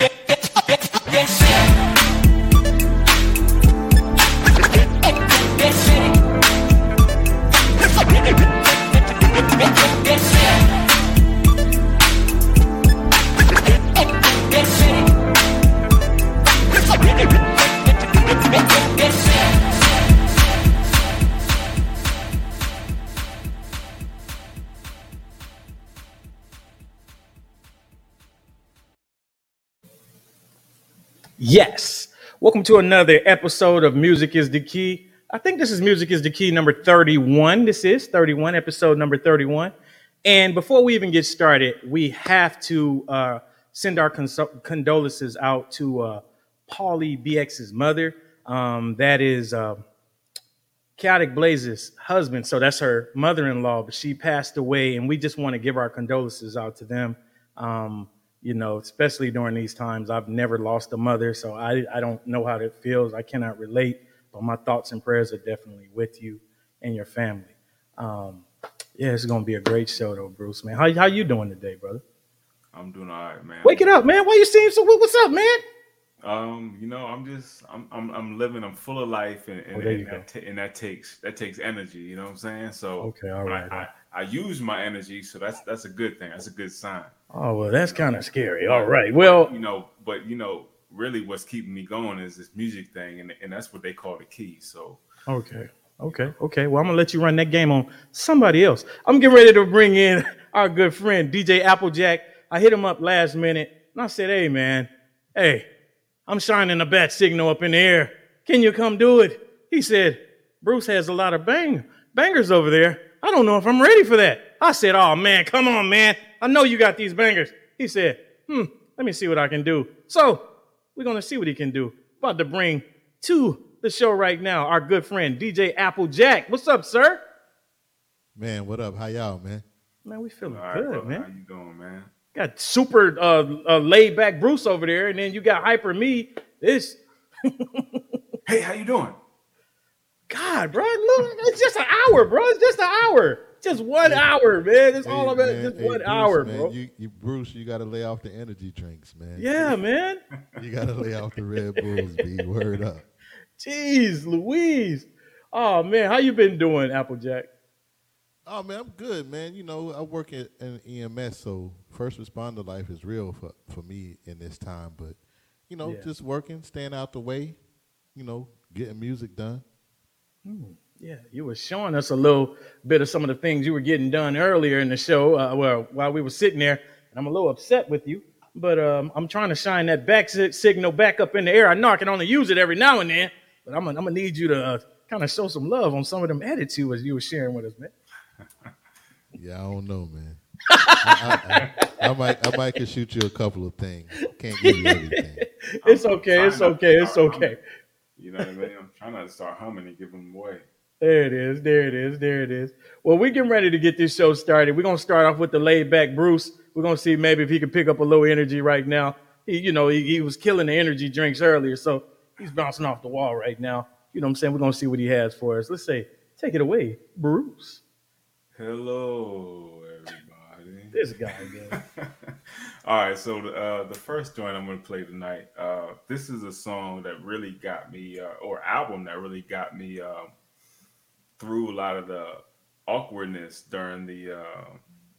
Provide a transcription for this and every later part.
yeah, yeah. Yes. Welcome to another episode of Music is the Key. I think this is Music is the Key number 31. This is 31, episode number 31. And before we even get started, we have to uh, send our condolences out to uh, Paulie BX's mother. Um, that is uh, Kaotic Blaze's husband. So that's her mother in law, but she passed away. And we just want to give our condolences out to them. Um, you know, especially during these times. I've never lost a mother, so I, I don't know how that feels. I cannot relate, but my thoughts and prayers are definitely with you and your family. Um, yeah, it's gonna be a great show though, Bruce. Man, how how you doing today, brother? I'm doing all right, man. Wake it up, man. Why you seem so? What's up, man? Um, you know, I'm just, I'm, I'm, I'm living. I'm full of life, and and, Oh, and, that, ta- and that takes that takes energy. You know what I'm saying? So Okay, all right. I, I, I use my energy, so that's that's a good thing. That's a good sign. Oh well, that's kind of scary. All right. Well, You know, but you know, really, what's keeping me going is this music thing, and and that's what they call the key. So Okay. Okay. Okay. Well, I'm gonna let you run that game on somebody else. I'm getting ready to bring in our good friend DJ Applejac. I hit him up last minute and I said, "Hey, man, hey, I'm shining a bat signal up in the air. Can you come do it?" He said, "Bruce has a lot of bang bangers over there. I don't know if I'm ready for that." I said, "Oh man, come on, man. I know you got these bangers." He said, "Hmm, let me see what I can do." So we're gonna see what he can do. About to bring to the show right now our good friend DJ Applejac. What's up, sir? Man, what up? How y'all, man? Man, we feeling all right, good, brother, man. how you doing, man? Got super uh, uh, laid back Bruce over there, and then you got hyper me. This Hey, how you doing? God, bro, look, it's just an hour, bro. It's just an hour. Just one hour, man. It's all Hey, it. man, Just hey, one Bruce, hour, man, bro. You, you, Bruce, you got to lay off the energy drinks, man. yeah, man. You got to lay off the Red Bulls, B. Word up. Jeez, Louise. Oh man, how you been doing, Applejac? Oh man, I'm good, man. You know, I work in, in EMS, so first responder life is real for, for me in this time. But you know, Yeah. just working, staying out the way. You know, getting music done. Yeah, you were showing us a little bit of some of the things you were getting done earlier in the show. Uh, well, while we were sitting there, and I'm a little upset with you, but um, I'm trying to shine that back si- signal back up in the air. I know I can only use it every now and then, but I'm gonna, I'm gonna need you to uh, kind of show some love on some of them edits you was you were sharing with us, man. Yeah, I don't know, man. I, I, I, I might, I might could shoot you a couple of things. Can't give you everything. It's I'm okay, it's trying not to okay, it's start okay. You know what I mean? I'm trying not to start humming and give them away. There it is. There it is. There it is. Well, we're getting ready to get this show started. We're gonna start off with the laid back Bruce. We're gonna see maybe if he can pick up a little energy right now. He, you know, he, he was killing the energy drinks earlier, so he's bouncing off the wall right now. You know what I'm saying? We're gonna see what he has for us. Let's say, take it away, Bruce. Hello. This guy, man. All right, so the, uh, the first joint I'm going to play tonight. Uh, this is a song that really got me, uh, or album that really got me um, through a lot of the awkwardness during the uh,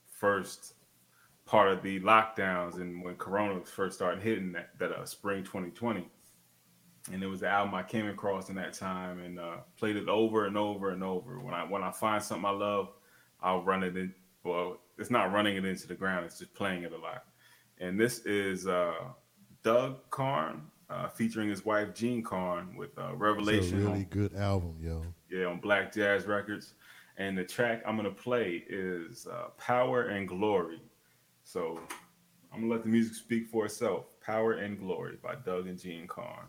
first part of the lockdowns and when Corona first started hitting that, that uh, spring 2020. And it was the album I came across in that time and uh, played it over and over and over. When I when I find something I love, I'll run it in. Well, it's not running it into the ground; it's just playing it a lot. And this is uh, Doug Carn uh, featuring his wife Jean Carn with uh, It's a Revelation. really on, good album, yo. yeah, on Black Jazz Records. And the track I'm gonna play is uh, "Power and Glory." So I'm gonna let the music speak for itself. "Power and Glory" by Doug and Jean Carn.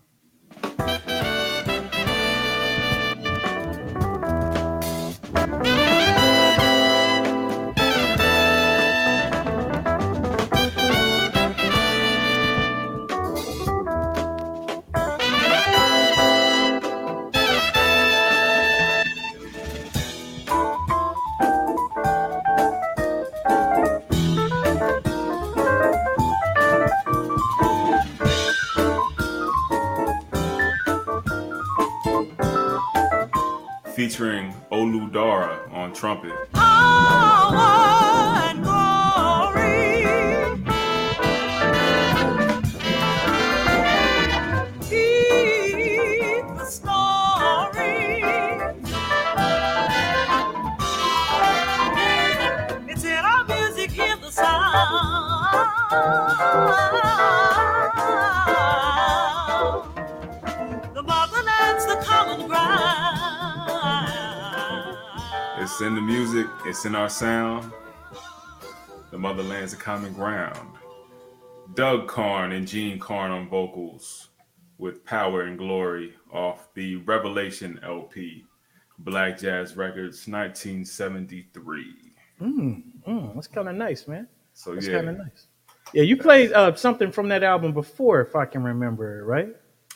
Featuring Oludara on trumpet. Power in the music, it's in our sound. The motherland's a common ground. Doug Carn and Jean Carn on vocals with Power and Glory off the Revelation LP, Black Jazz Records, 1973. Mm, that's kind of nice, man. So That's yeah, kind of nice. Yeah, you played uh, something from that album before, if I can remember, right?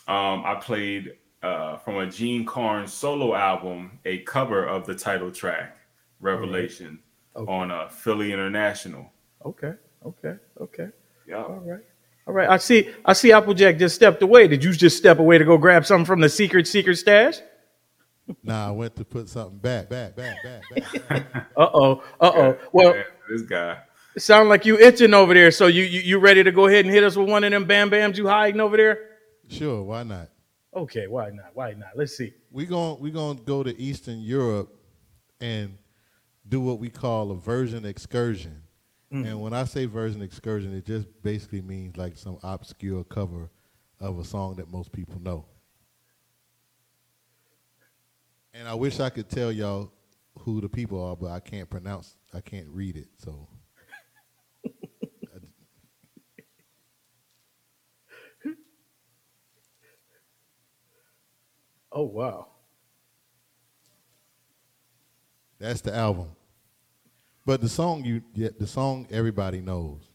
um, I played uh, from a Jean Carn solo album a cover of the title track, Revelation, Okay. on uh, Philly International. Okay, okay, okay. Yeah. All right. All right. I see I see Applejac just stepped away. Did you just step away to go grab something from the secret secret stash? Nah, I went to put something back, back, back, back, back. Uh-oh. Uh-oh. Well, Yeah, this guy. sound like you itching over there. So you, you you ready to go ahead and hit us with one of them bam bams you hiding over there? sure, why not? Okay, why not? Why not? Let's see. We gon' we gonna go to Eastern Europe and do what we call a version excursion. Mm. And when I say version excursion, it just basically means like some obscure cover of a song that most people know. And I wish I could tell y'all who the people are, but I can't pronounce. I can't read it. So Oh wow. that's the album. But the song you the song everybody knows.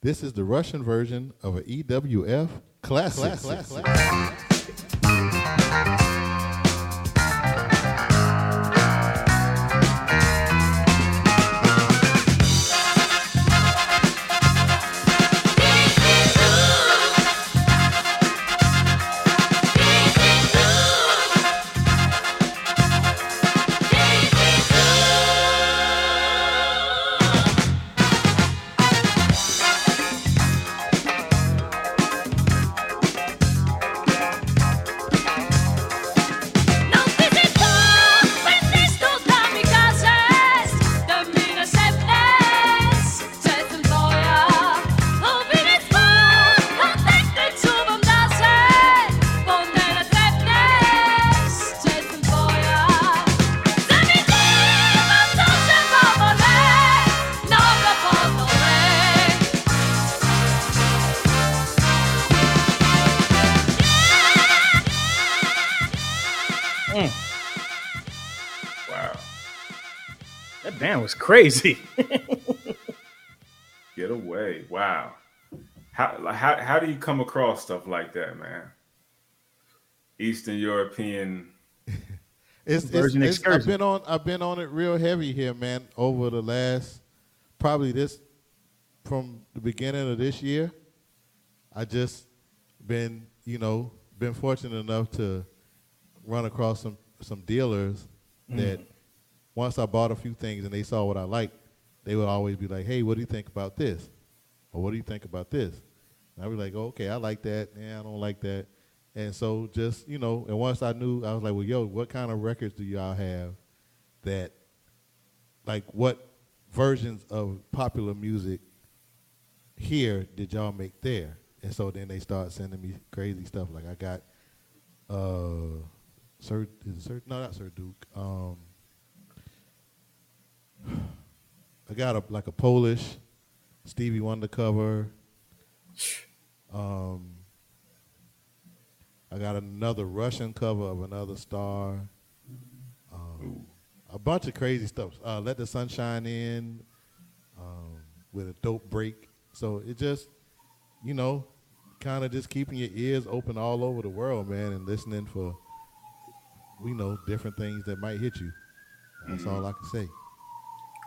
This is the Russian version of an EWF classic. No was crazy. Get away. Wow. How, how, how do you come across stuff like that, man? Eastern European. It's, it's, it's- I've been on I've been on it real heavy here, man, over the last probably this from the beginning of this year. I just been, you know, been fortunate enough to run across some some dealers mm. that once I bought a few things and they saw what I liked, they would always be like, "Hey, what do you think about this?" Or "What do you think about this?" And I'd be like, oh, "Okay, I like that. Yeah, I don't like that." And so just you know, and once I knew, I was like, "Well, yo, what kind of records do y'all have that, like, what versions of popular music here did y'all make there?" And so then they start sending me crazy stuff. Like I got, uh, Sir, is it Sir, no, not Sir Duke. Um, I got a like a Polish Stevie Wonder cover. Um, I got another Russian cover of another star. Um, a bunch of crazy stuff. Uh, Let the Sunshine In um, with a dope break. So it just, you know, kind of just keeping your ears open all over the world, man, and listening for, we know, different things that might hit you. That's all I can say.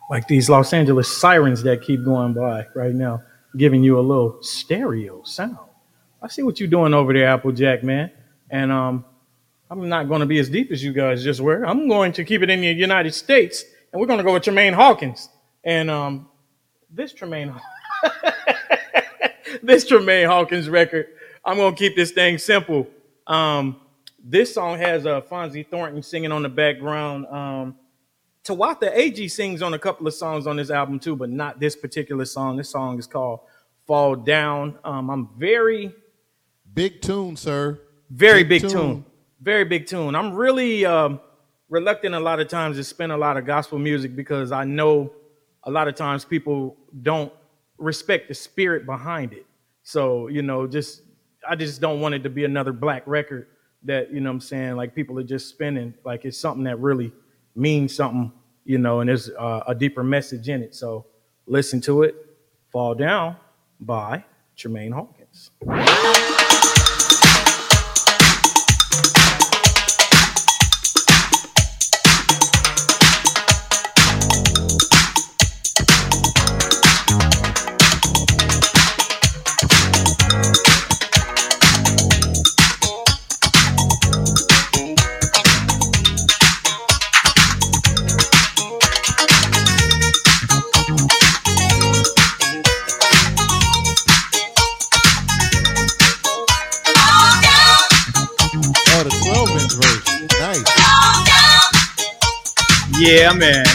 Like these Los Angeles sirens that keep going by right now, giving you a little stereo sound. I see what you're doing over there, Applejac, man. And um, I'm not going to be as deep as you guys just were. I'm going to keep it in the United States, and we're going to go with Tramaine Hawkins. And um, this Tramaine, this Tramaine Hawkins record, I'm going to keep this thing simple. Um, this song has uh, Fonzi Thornton singing on the background. Um, Tawatha Agee sings on a couple of songs on this album too, but not this particular song. This song is called Fall Down. Um, I'm very, Big tune, sir. very Big big, tune. tune. Very big tune. I'm really um, reluctant a lot of times to spin a lot of gospel music because I know a lot of times people don't respect the spirit behind it. So, you know, just I just don't want it to be another black record that, you know what I'm saying, like people are just spinning like it's something that really means something, you know, and there's uh, a deeper message in it. So, listen to it. Fall Down by Tramaine Hawkins. Yeah,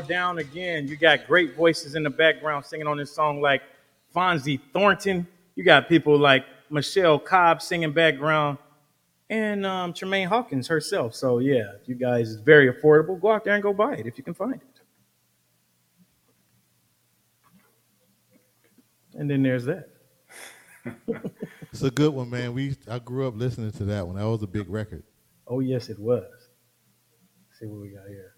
Down again. You got great voices in the background singing on this song like Fonzi Thornton. You got people like Michelle Cobb singing background and um, Tramaine Hawkins herself. So yeah, you guys, it's very affordable. Go out there and go buy it if you can find it. And then there's that. It's a good one, man. We I grew up listening to that one. That was a big record. Oh yes, it was. Let's see what we got here.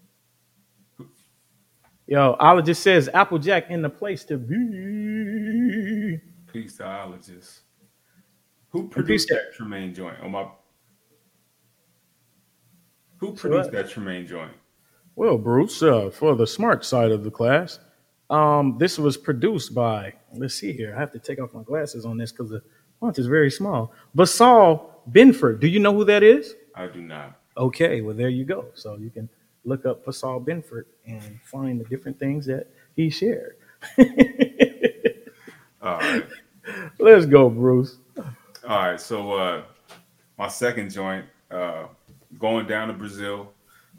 Yo, Ola just says Applejac in the place to be. Peace to ologist. Who produced that Tramaine joint? On my who produced that Tramaine joint? Well, Bruce, uh, for the smart side of the class, um, this was produced by. Let's see here. I have to take off my glasses on this because the font is very small. Basal Binford. Do you know who that is? I do not. Okay, well there you go. So you can look up Basal Binford and find the different things that he shared. All right. Let's go, Bruce. All right. So uh my second joint, uh going down to Brazil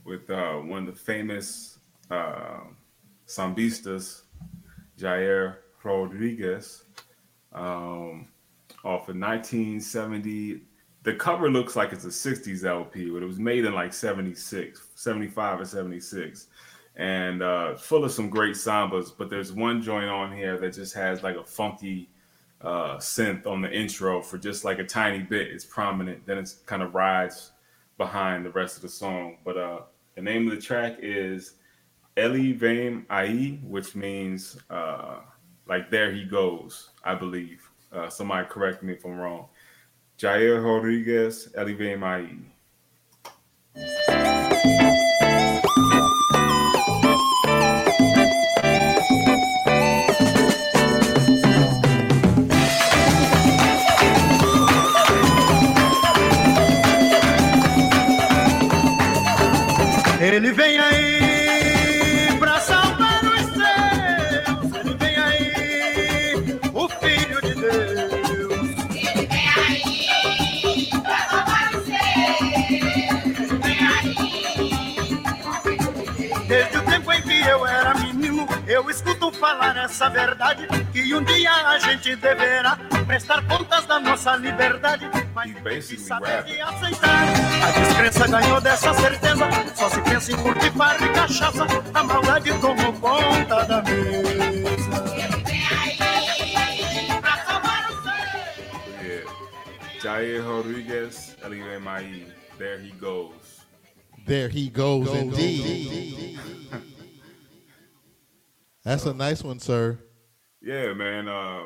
with uh one of the famous uh sambistas, Jair Rodrigues, um, off of 1970. The cover looks like it's a 60s LP, but it was made in like 76, 75 or 76. And uh, full of some great sambas, but there's one joint on here that just has like a funky uh, synth on the intro for just like a tiny bit. It's prominent, then it's kind of rides behind the rest of the song. But uh, the name of the track is Eli Vem Ai, which means uh, like there he goes, I believe. Uh, somebody correct me if I'm wrong. Jair Rodrigues, Eli Vem eu escuto falar essa verdade: que um dia a gente deverá prestar contas da nossa liberdade. Mas tem que saber e aceitar. A descrença ganhou dessa certeza. Só se pensa em curtir farra e cachaça. A maldade tomou conta da mesa. Yeah. Jair Rodriguez, Vem Ai. There he goes. There he goes, indeed. That's a nice one, sir. Yeah, man. Uh,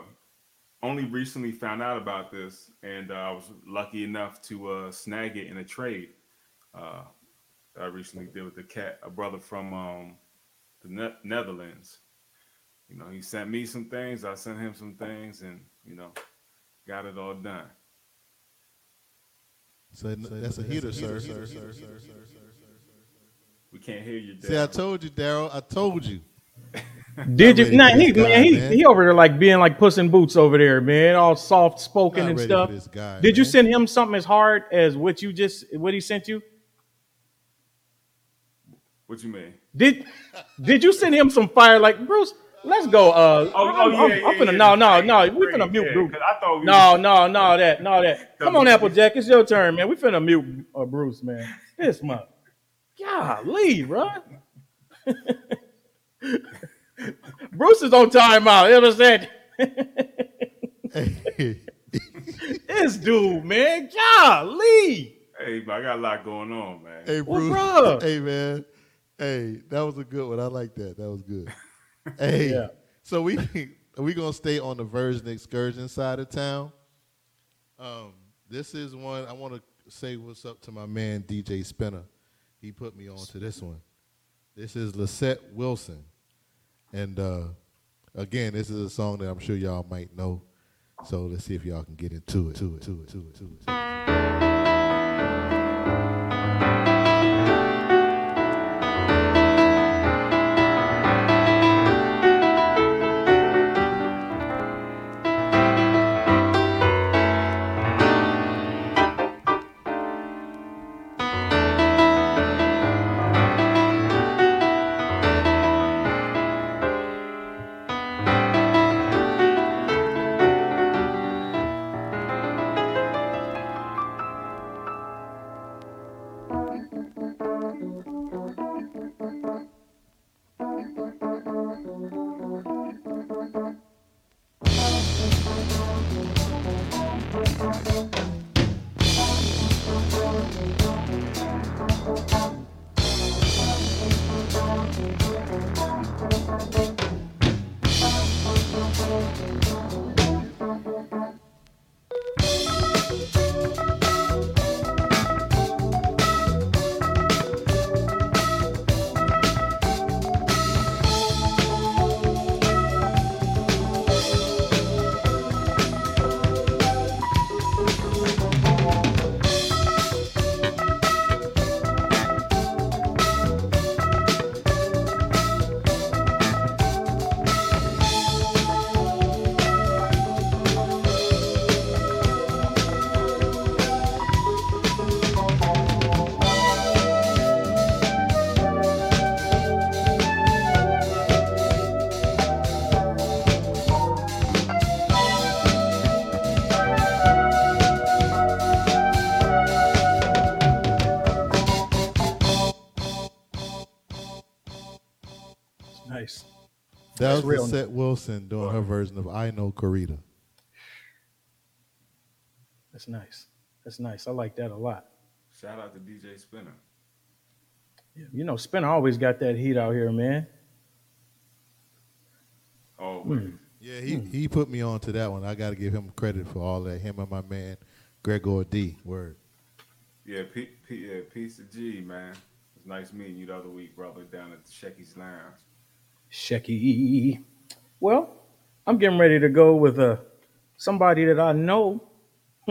only recently found out about this, and uh, I was lucky enough to uh, snag it in a trade. Uh, that I recently did with the cat, a brother from um, the ne- Netherlands. You know, he sent me some things, I sent him some things, and you know, got it all done. So that's a heater, sir. We can't hear you. See, I told you, Daryle. I told you. Did you? Nah, he guy, man, he man. he over there like being like Puss in Boots over there, man, all soft spoken and stuff. guy, Did you send him something as hard as what you just what he sent you? What you mean? Did did you send him some fire like Bruce? Let's go. Uh, Oh, I'm, oh, yeah, I'm, yeah, I'm finna yeah, no no no. We finna mute yeah, Bruce. 'cause I thought we No was- no no that no that. Come on, The- Applejac, it's your turn, man. We finna mute uh, Bruce, man. This month. Golly, bro. Bruce is on timeout. You understand? Hey, This dude, man. Golly. Hey, but I got a lot going on, man. hey, Well, Bruce. bruh. Hey, man. Hey, that was a good one. I like that. That was good. Hey, Yeah. so we we gonna stay on the version excursion side of town. Um, this is one I want to say what's up to my man DJ Spinner. He put me on to this one. This is Lisette Wilson, and uh, again, this is a song that I'm sure y'all might know. So let's see if y'all can get into it. To it. To it. To it. To it. To it. That real. Lisette Wilson doing her version of "I Know Corita." That's nice. That's nice. I like that a lot. Shout out to DJ Spinner. You know, Spinner always got that heat out here, man. Oh, Hmm. Yeah, he, he put me on to that one. I got to give him credit for all that. Him and my man Gregor D. Word. yeah, P, P, yeah, peace to G, man. It's nice meeting you the other week, brother, down at the Shecky's Lounge. Shecky. Well, I'm getting ready to go with uh, somebody that I know.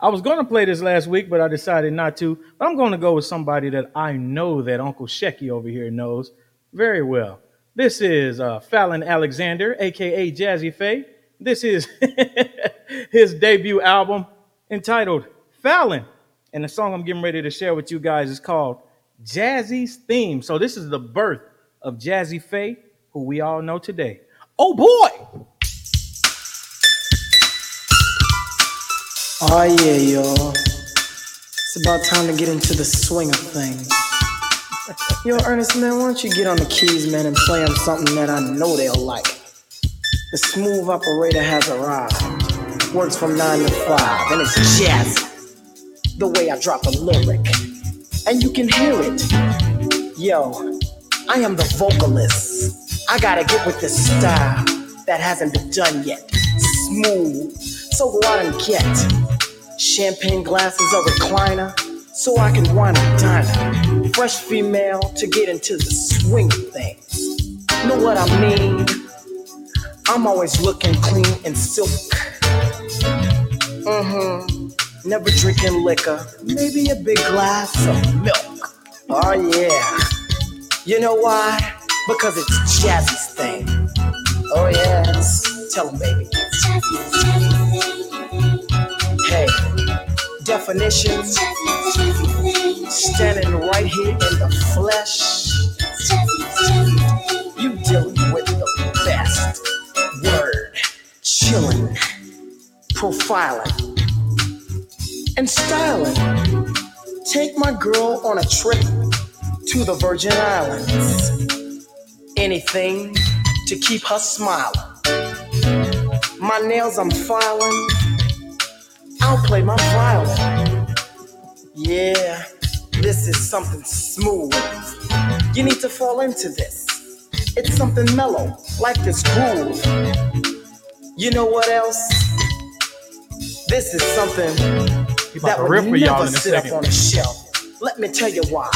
I was going to play this last week, but I decided not to. But I'm going to go with somebody that I know that Uncle Shecky over here knows very well. This is uh, Fallon Alexander, aka Jazzy Faye. This is his debut album entitled Fallon. And the song I'm getting ready to share with you guys is called Jazzy's Theme. So this is the birth of Jazzy Faye, who we all know today. Oh boy! Oh yeah, y'all. It's about time to get into the swing of things. Yo, Ernest, man, why don't you get on the keys, man, and play them something that I know they'll like. The smooth operator has arrived. Works from 9 to 5, and it's jazz. The way I drop a lyric. And you can hear it. Yo, I am the vocalist. I gotta get with this style that hasn't been done yet. Smooth. So go out and get champagne glasses, a recliner, so I can wine and dine. Fresh female to get into the swing of things. Know what I mean? I'm always looking clean and silk. Mm-hmm. Never drinking liquor. Maybe a big glass of milk. Oh yeah. You know why? Because it's Jazzy's thing. Oh yes. Tell him, baby. Hey. Definition. Standing right here in the flesh. You dealing with the best. Word. Chilling. Profiling. And styling. Take my girl on a trip to the Virgin Islands. Anything to keep her smiling. My nails I'm filing. I'll play my violin. Yeah, this is something smooth. You need to fall into this. It's something mellow, like this groove. You know what else? This is something that to would rip for y'all never sit up on a shelf. Let me tell you why.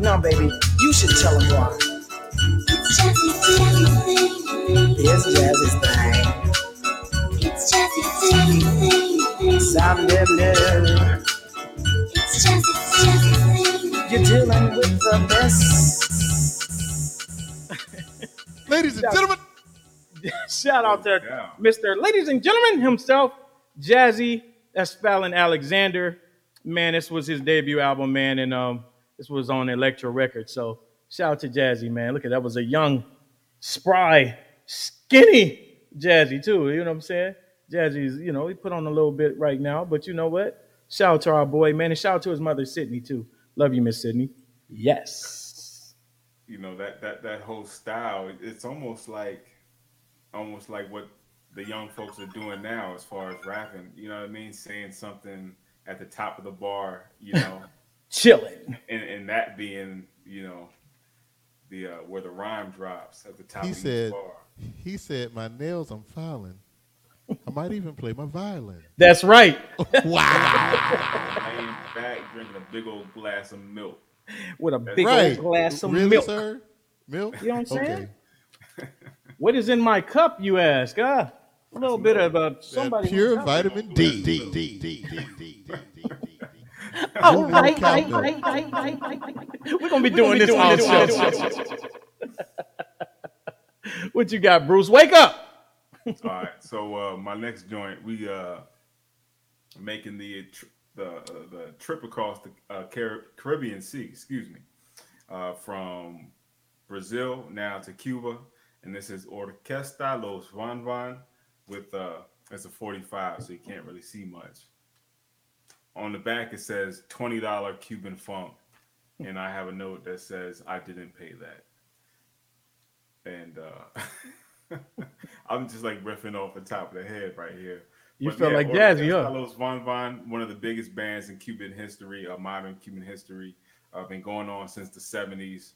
No, baby, you should tell him why. Here's Jazzy's thing. It's Jazzy's thing. Sam Dibner. You're dealing with the best. Ladies and gentlemen, Shout out to Yeah. Mr. Ladies and Gentlemen himself, Jazzy Espalin Alexander. Man, this was his debut album, man, and um, this was on Electro Records. So shout out to Jazzy, man. Look at that was a young, spry, skinny Jazzy too. You know what I'm saying? Jazzy's, you know, he put on a little bit right now, but you know what? Shout out to our boy, man, and shout out to his mother, Sydney, too. Love you, Miss Sydney. Yes. you know that that that whole style. It's almost like almost like what the young folks are doing now as far as rapping you know what i mean saying something at the top of the bar you know Chilling. and and that being you know the uh where the rhyme drops at the top he of each said, bar he said, my nails I'm filing. I might even play my violin. That's right. Wow. I laying back drinking a big old glass of milk With a big right. old glass of really, milk. sir? Milk? You know what I'm saying? Okay. What is in my cup, you ask? Ah, a little bit of uh, That somebody. pure vitamin D. D, D, D, D, D, D, D, D. Oh, Who right, knew right, Calvin? right, right, right, right, right. We're gonna be doing this all show. What you got, Bruce? Wake up! all right so uh my next joint we uh making the tr- the uh, the trip across the uh, Car- caribbean sea excuse me uh from brazil now to cuba and this is orquesta los van van with uh it's a 45 so you can't really see much on the back it says $20 cuban funk and i have a note that says i didn't pay that and uh I'm just like riffing off the top of the head right here. You But feel yeah, like Jazzy, Orquesta huh? Los Van Van, one of the biggest bands in Cuban history, uh, modern Cuban history. Uh, been going on since the 70s,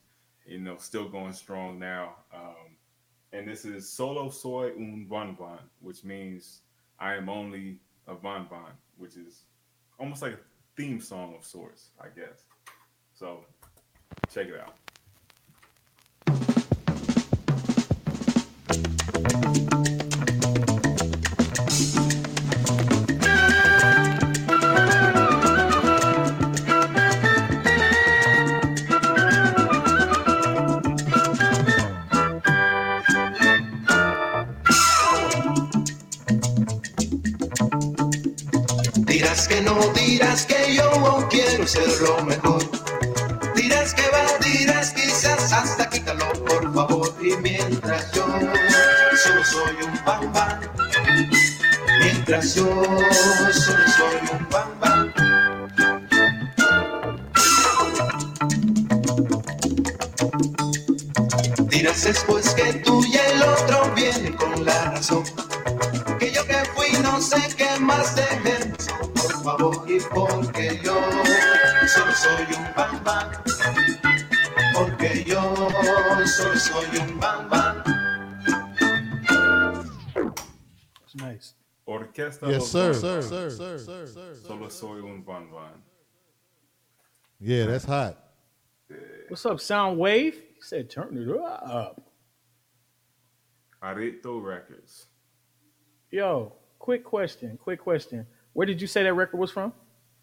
you know, still going strong now. Um, and this is Solo Soy Un Van Van, which means I am only a Van Van, which is almost like a theme song of sorts, I guess. So check it out. Soy un bambán, mientras yo solo soy un bambán. Dirás después que tú y el otro vienen con la razón. Que yo que fui no sé qué más dejemos, por favor, y porque yo solo soy un bambán. Sir. Von Sir, Von, sir, sir, sir, sir. Solo Soy Un Van Van. Yeah, that's hot. What's up, Sound Wave? He said, turn it up. Areito Records. Yo, quick question. Quick question. Where did you say that record was from?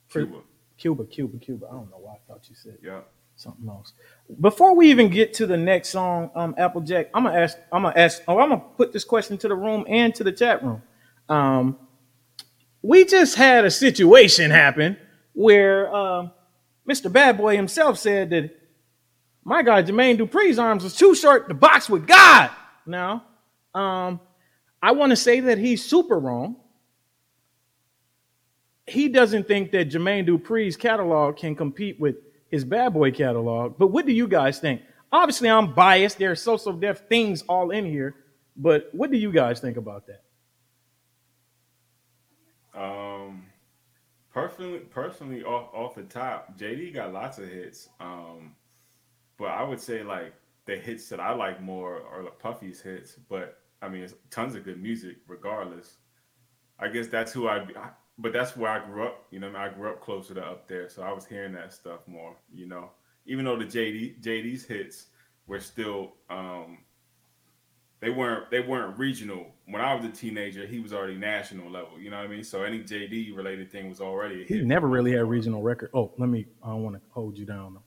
Cuba. Cuba, Cuba, Cuba. I don't know why I thought you said Yeah. something else. Before we even get to the next song, um, Applejac, I'm gonna ask. I'm gonna ask. Oh, I'm gonna put this question to the room and to the chat room. Um, we just had a situation happen where um, Mr. Bad Boy himself said that my guy Jermaine Dupri's arms was too short to box with God. Now, um, I want to say that he's super wrong. He doesn't think that Jermaine Dupri's catalog can compete with his Bad Boy catalog. But what do you guys think? Obviously, I'm biased. There are So So Def things all in here. But what do you guys think about that? Um, personally, personally, off off the top, JD got lots of hits. Um, but I would say like the hits that I like more are the Puffy's hits. But I mean, it's tons of good music, regardless. I guess that's who I'd be. I- But that's where I grew up. You know, I grew up closer to up there, so I was hearing that stuff more. You know, even though the JD JD's hits were still um, they weren't they weren't regional. When I was a teenager, he was already national level. You know what I mean? So any JD related thing was already a He never really had regional record. Oh, let me. I don't want to hold you down. Though.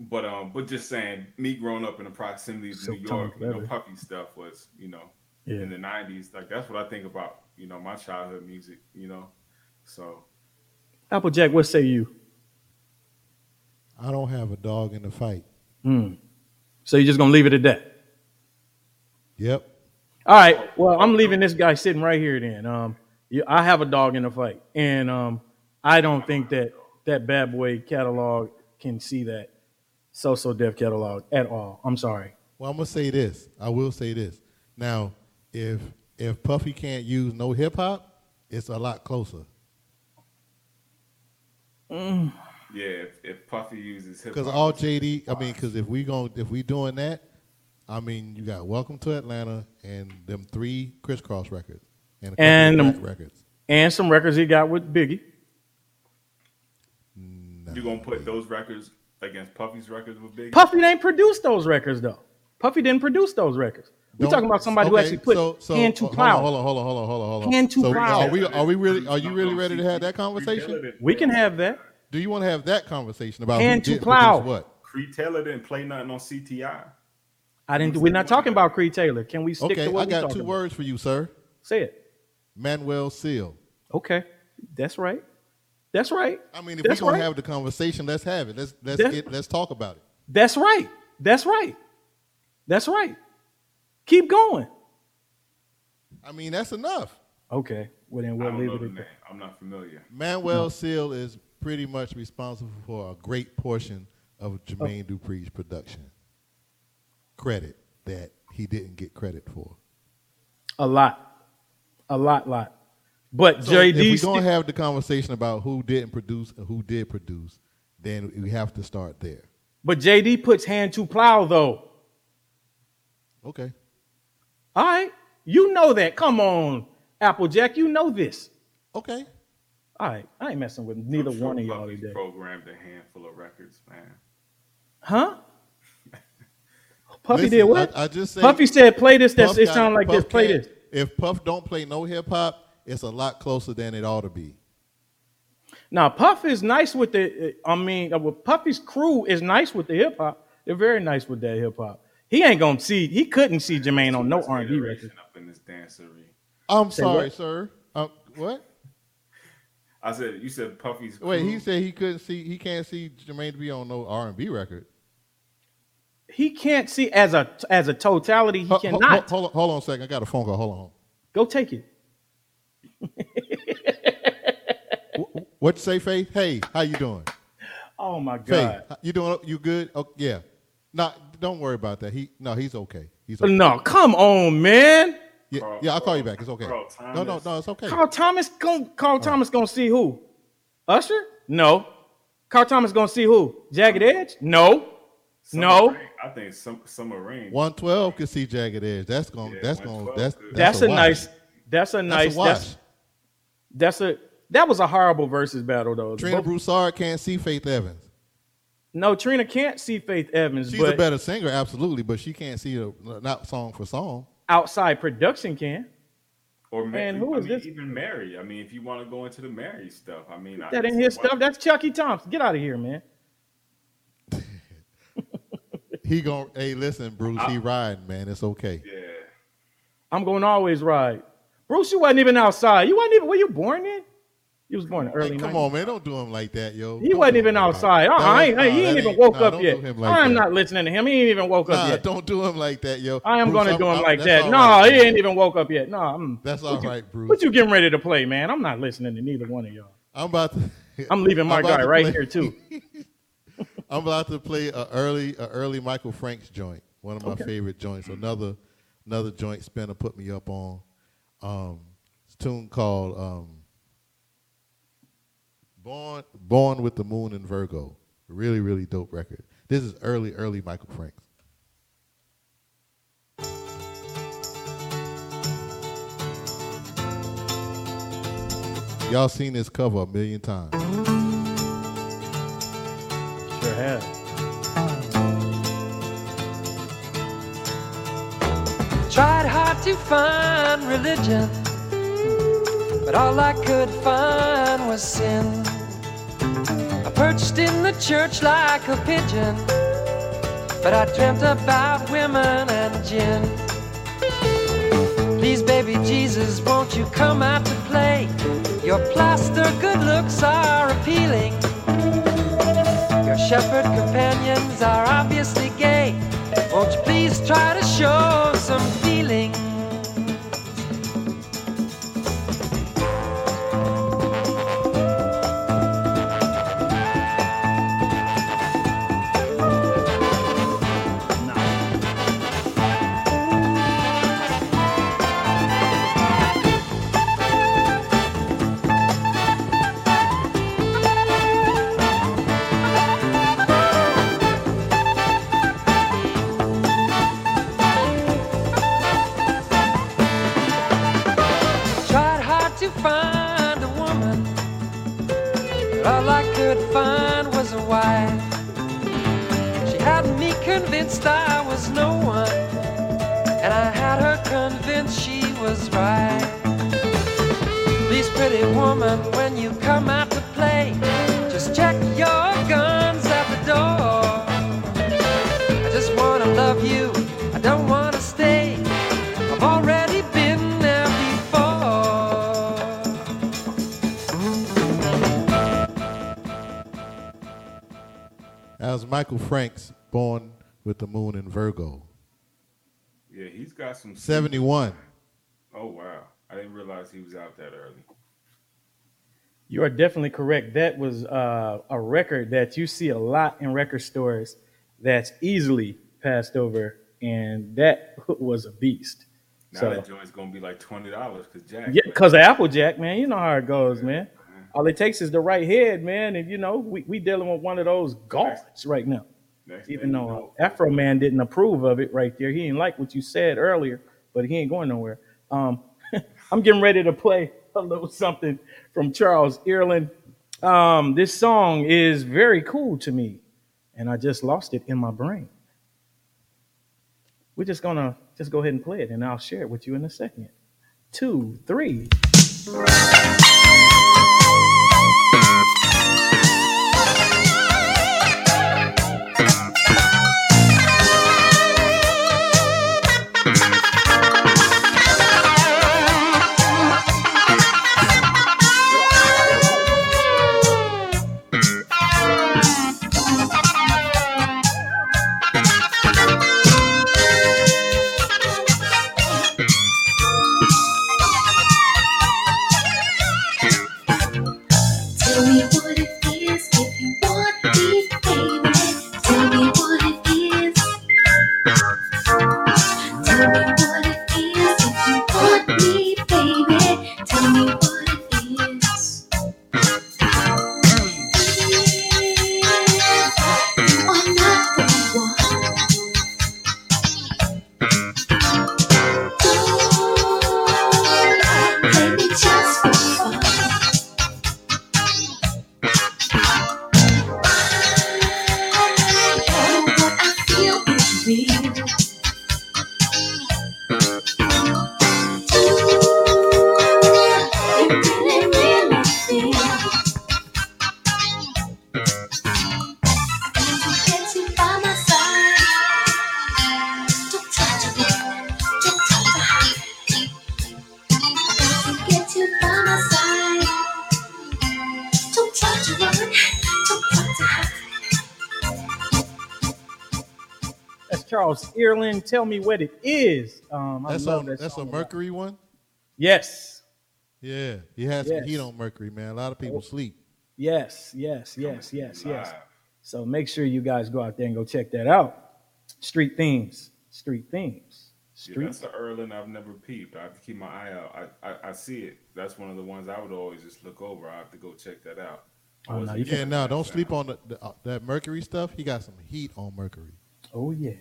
But um, but just saying, me growing up in the proximity of Silk New York, you know, forever. Puffy stuff was, you know, Yeah. in the '90s. Like that's what I think about, you know, my childhood music. You know, so Applejac, what say you? I don't have a dog in the fight. Hmm. So you're just gonna leave it at that? Yep. All right. Well, I'm leaving this guy sitting right here. Then, um, yeah, I have a dog in the fight, and um, I don't think that that Bad Boy catalog can see that So So Def catalog at all. I'm sorry. Well, I'm gonna say this. I will say this. Now, if if Puffy can't use no hip hop, it's a lot closer. yeah, if, if Puffy uses hip hop, Because all JD, I mean, because if we going if we doing that, I mean, you got Welcome to Atlanta and them three Kris Kross records and a And, of um, records. And some records he got with Biggie. you gonna put those records against Puffy's records with Big? Puffy didn't produce those records though. Puffy didn't produce those records. We're talking about somebody who actually put so, so, hand to plow. Hold on, hold on, hold on, hold on, hold on. Hand to so plow. Are we? Are we really? Are you really ready to have that conversation? We can have that. Do you want to have that conversation about Hand who to plow. what? Creed Taylor didn't play nothing on CTI. I didn't. We're not talking about Creed Taylor. Can we stick Okay, to what I we got talking two about? words for you, sir. Say it. Manuel Seal. Okay, that's right. That's right. I mean, if That's we're gonna right. have the conversation, let's have it. Let's let's That- get, let's talk about it. That's right. That's right. That's right. Keep going. I mean, that's enough. Okay. Well then we'll don't leave know it the at name. that. I'm not familiar. Manuel Seal is pretty much responsible for a great portion of Jermaine oh. Dupri's production. Credit that he didn't get credit for. A lot. A lot, lot. But So JD if we're sti- gonna have the conversation about who didn't produce and who did produce, then we have to start there. but JD puts hand to plow though. Okay. All right. You know that. Come on, Applejac. You know this. Okay. All right. I ain't messing with neither sure one of y'all today. programmed a handful of records, man. Huh? Puffy Listen, did what? I, I just said Puffy said, "Play this." That's Puff it. got- Sound like Puff this. Play this. If Puff don't play no hip hop, it's a lot closer than it ought to be. Now Puff is nice with the. I mean, uh, well, Puffy's crew is nice with the hip hop. They're very nice with that hip hop. He ain't gonna see. He couldn't see Jermaine on no R and B record. up in this dancery. I'm Say sorry, what? sir. Uh, what? I said you said Puffy's. Wait, he said he couldn't see. He can't see Jermaine to be on no R and B record. He can't see as a as a totality. He Ho- ho- cannot. Hold, on, hold on a second. I got a phone call. Hold on. Go take it. What you say, Faith? Hey, how you doing? Oh my God! Faith, you doing? You good? Oh, yeah. No, don't worry about that. He no, he's okay. He's okay. No, come on, man. Yeah, Carl- yeah, I'll call you back. It's okay. Carl No, no, no, it's okay. Carl Thomas gon' Carl oh. Thomas gonna see who? Usher? No. Carl Thomas gonna see who? Jagged Edge? No. Summer No. Rain. I think some Summer Rain. One twelve can see jagged edge. That's going. Yeah, that's going. 112 That's. That's, a, watch. nice. That's a nice. That's nice. a watch. That's that's a that was a horrible versus battle though. Trina Both- Broussard can't see Faith Evans. no, Trina can't see Faith Evans, She's but a better singer, absolutely, but she can't see a, not song for song. outside production can. Or Man, who is I mean, this? Even Mary. I mean, if you want to go into the Mary stuff, I mean, I That ain't see his stuff. That's Chucky Thompson. Get out of here, man. He gon' hey listen, Bruce, he riding, man. It's okay. Yeah. I'm going to always ride. Bruce, you wasn't even outside. You wasn't even. Were you born in? You was born in early. Hey, come 90s. on, man. Don't do him like that, yo. He Don't wasn't even outside. Uh-uh, I ain't, Nah, he ain't even woke nah, up yet. like I'm that. not listening to him. He ain't even woke up yet. don't do him like that, yo. I am Bruce, going to do him I'm- like that. No, right, he ain't even woke up yet. No, I'm. That's all you- right, Bruce. What you getting ready to play, man? I'm not listening to neither one of y'all. I'm about to. I'm leaving my guy right play- here too. I'm about to play a early, a early Michael Franks joint. One of my Okay. favorite joints. Another, another joint Spinner put me up on. Um, it's a tune called um, "Born Born with the Moon in Virgo." Really, really dope record. This is early, early Michael Franks. Y'all seen this cover a million times. Sure have. Tried hard to find religion, but all I could find was sin. I perched in the church like a pigeon, but I dreamt about women and gin. Please, baby Jesus, won't you come out to play? Your plaster good looks are appealing. Shepherd companions are obviously gay. Won't you please try to show some Michael Franks, born with the moon in Virgo. Yeah, he's got some. 71. Oh wow, I didn't realize he was out that early. You are definitely correct. That was uh, a record that you see a lot in record stores that's easily passed over, and that was a beast. Now So- that joint's gonna be like twenty dollars because Jack. Yeah, because of Applejac, man. You know how it goes, man. All it takes is the right head, man. And you know, we we dealing with one of those gods right now. Next Even though know, Afro Man didn't approve of it right there. He didn't like what you said earlier, but he ain't going nowhere. Um, I'm getting ready to play a little something from Charles Earland. Um, this song is very cool to me, and I just lost it in my brain. We're just gonna just go ahead and play it, and I'll share it with you in a second. Two, three. Tell me what it is. Um, I That's love on that that's a song. Mercury one. Yes, Yeah, he has some Yes. heat on Mercury, man. A lot of people sleep. yes, yes, yes, yes, yes. Live. So make sure you guys go out there and go check that out. Street themes, street themes, Yeah, street. that's an Earland I've never peeped. I have to keep my eye out. I, I, I see it. That's one of the ones I would always just look over. I have to go check that out. Oh, no, you sure Yeah, no, don't sleep on the, the, uh, that Mercury stuff. He got some heat on Mercury. oh yeah,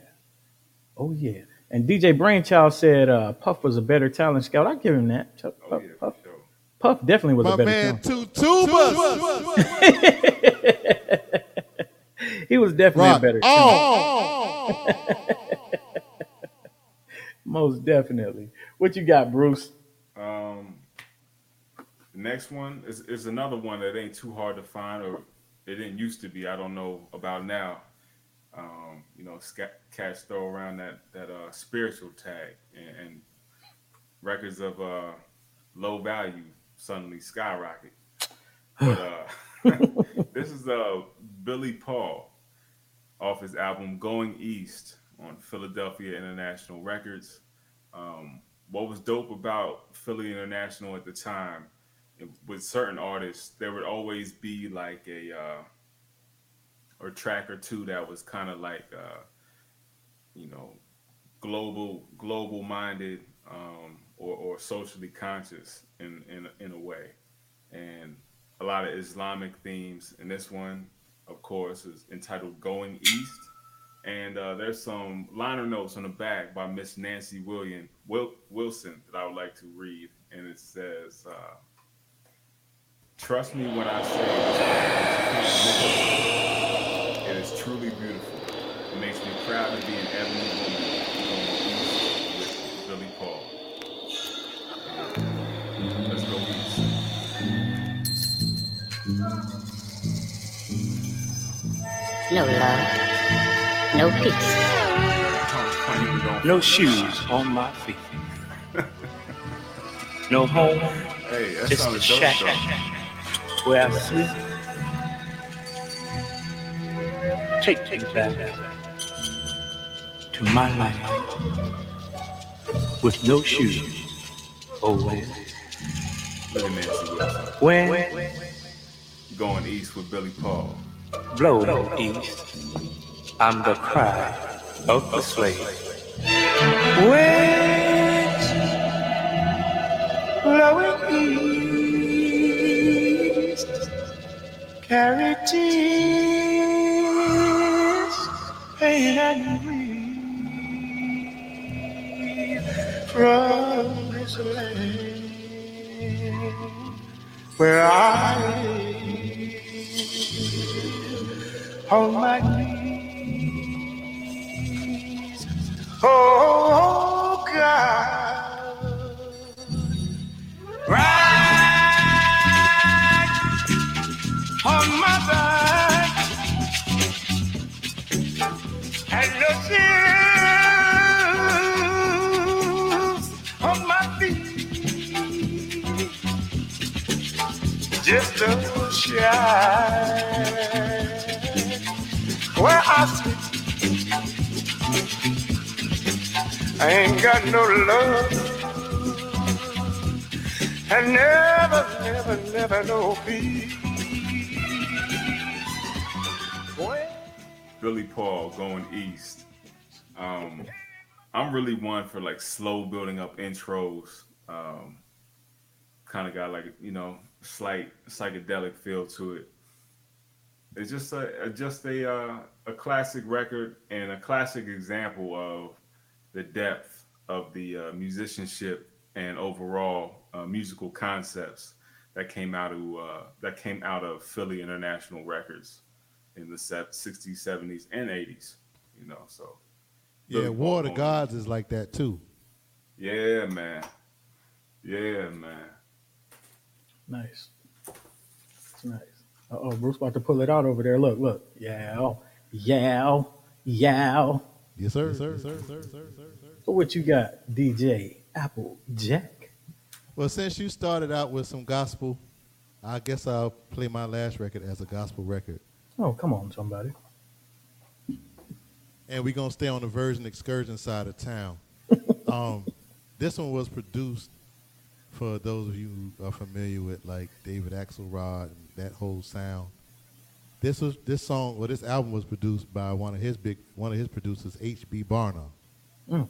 oh yeah. And DJ Brainchild said uh, Puff was a better talent scout. I give him that. Puff, Oh yeah, Puff, for sure. Puff definitely was My a better man, talent. two tubas. He was definitely Rock. a better. Oh, Most definitely. What you got, Bruce? Um, next one is, is another one that ain't too hard to find, or it didn't used to be. I don't know about now. Um, you know, cats throw around that that uh, spiritual tag, and, and records of uh, low value suddenly skyrocket. But uh, this is uh, Billy Paul off his album Going East on Philadelphia International Records. Um, what was dope about Philly International at the time, it- with certain artists, there would always be like a uh, or track or two that was kind of like uh, you know global global minded um, or, or socially conscious in, in in a way, and a lot of Islamic themes. And this one, of course, is entitled "Going East." And uh, there's some liner notes on the back by Miss Nancy William Wil- Wilson that I would like to read, and it says, uh, "Trust me when I say this, it is truly beautiful. It makes me proud to be an ebony woman going east with Billy Paul. Let's go east. No love, no peace. No shoes on my feet. No home, Hey, that just a shack though. where I sleep. Take me back to my life with no shoes. Oh, where? Nancy Wilson. Where? Going east with Billy Paul. Blow east. I'm the cry of the slave. West, blowing east, carry tears, and grief from this land where I on my knees. Oh shine where I sleep. I ain't got no love. And never, never, never know peace. Billy Paul going east. Um, I'm really one for like slow building up intros. Um, kind of got like you know slight psychedelic feel to it. It's just a, just a uh, a classic record and a classic example of the depth of the uh, musicianship and overall uh, musical concepts that came out of uh, that came out of Philly International Records in the se- 60s, 70s, and 80s. You know, so yeah, War of the Gods is like that too. Yeah, man. Yeah, man. Nice. It's nice. Uh oh, Bruce about to pull it out over there. Look, look. Yow, yow, yow. Yes, sir. Yes, sir. Yes, sir. Sir. Sir. Sir. So what you got, DJ Apple Jack? Well, since you started out with some gospel, I guess I'll play my last record as a gospel record. Oh, come on, somebody. and we're gonna stay on the version excursion side of town. um, this one was produced for those of you who are familiar with like David Axelrod and that whole sound. This was this song or this album was produced by one of his big one of his producers, H.B. Barnum. Mm.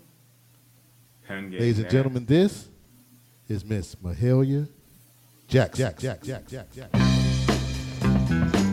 Pen game Ladies and gentlemen, this is Miss Mahalia Jackson. Jack, Jack, Jack, Jack, Jack. What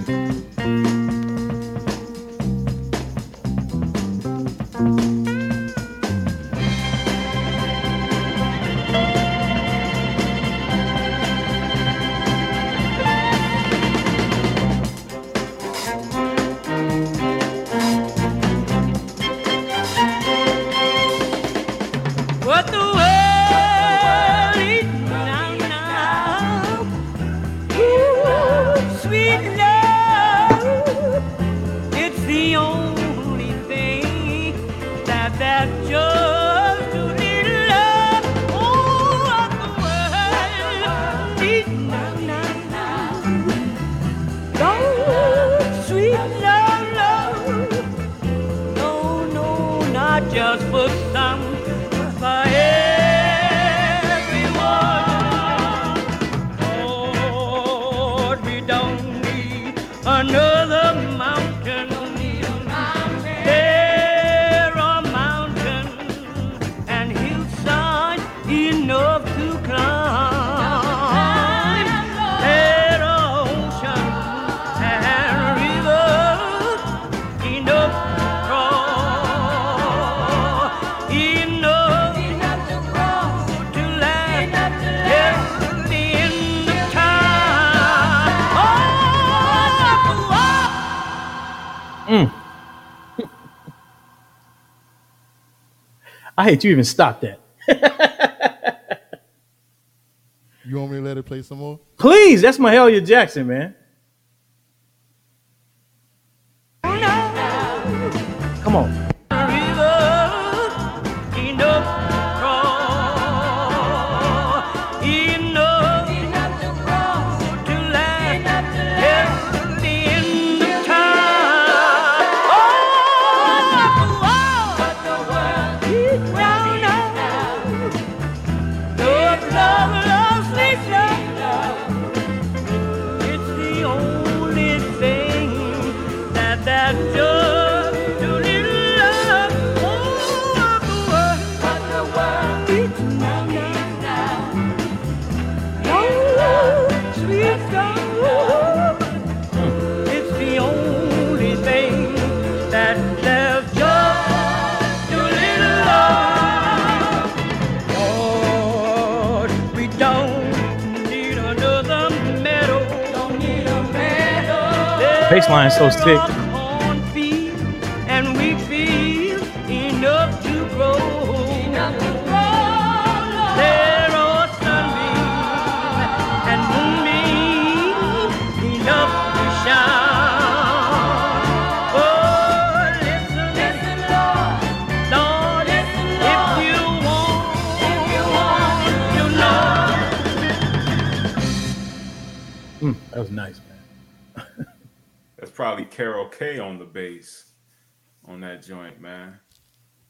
I hate you even stopped that. You want me to let it play some more? Please, that's Mahalia Jackson, man. Come on. To know. Mm, that was nice, man. That's probably Carol Kaye on the bass on that joint, man.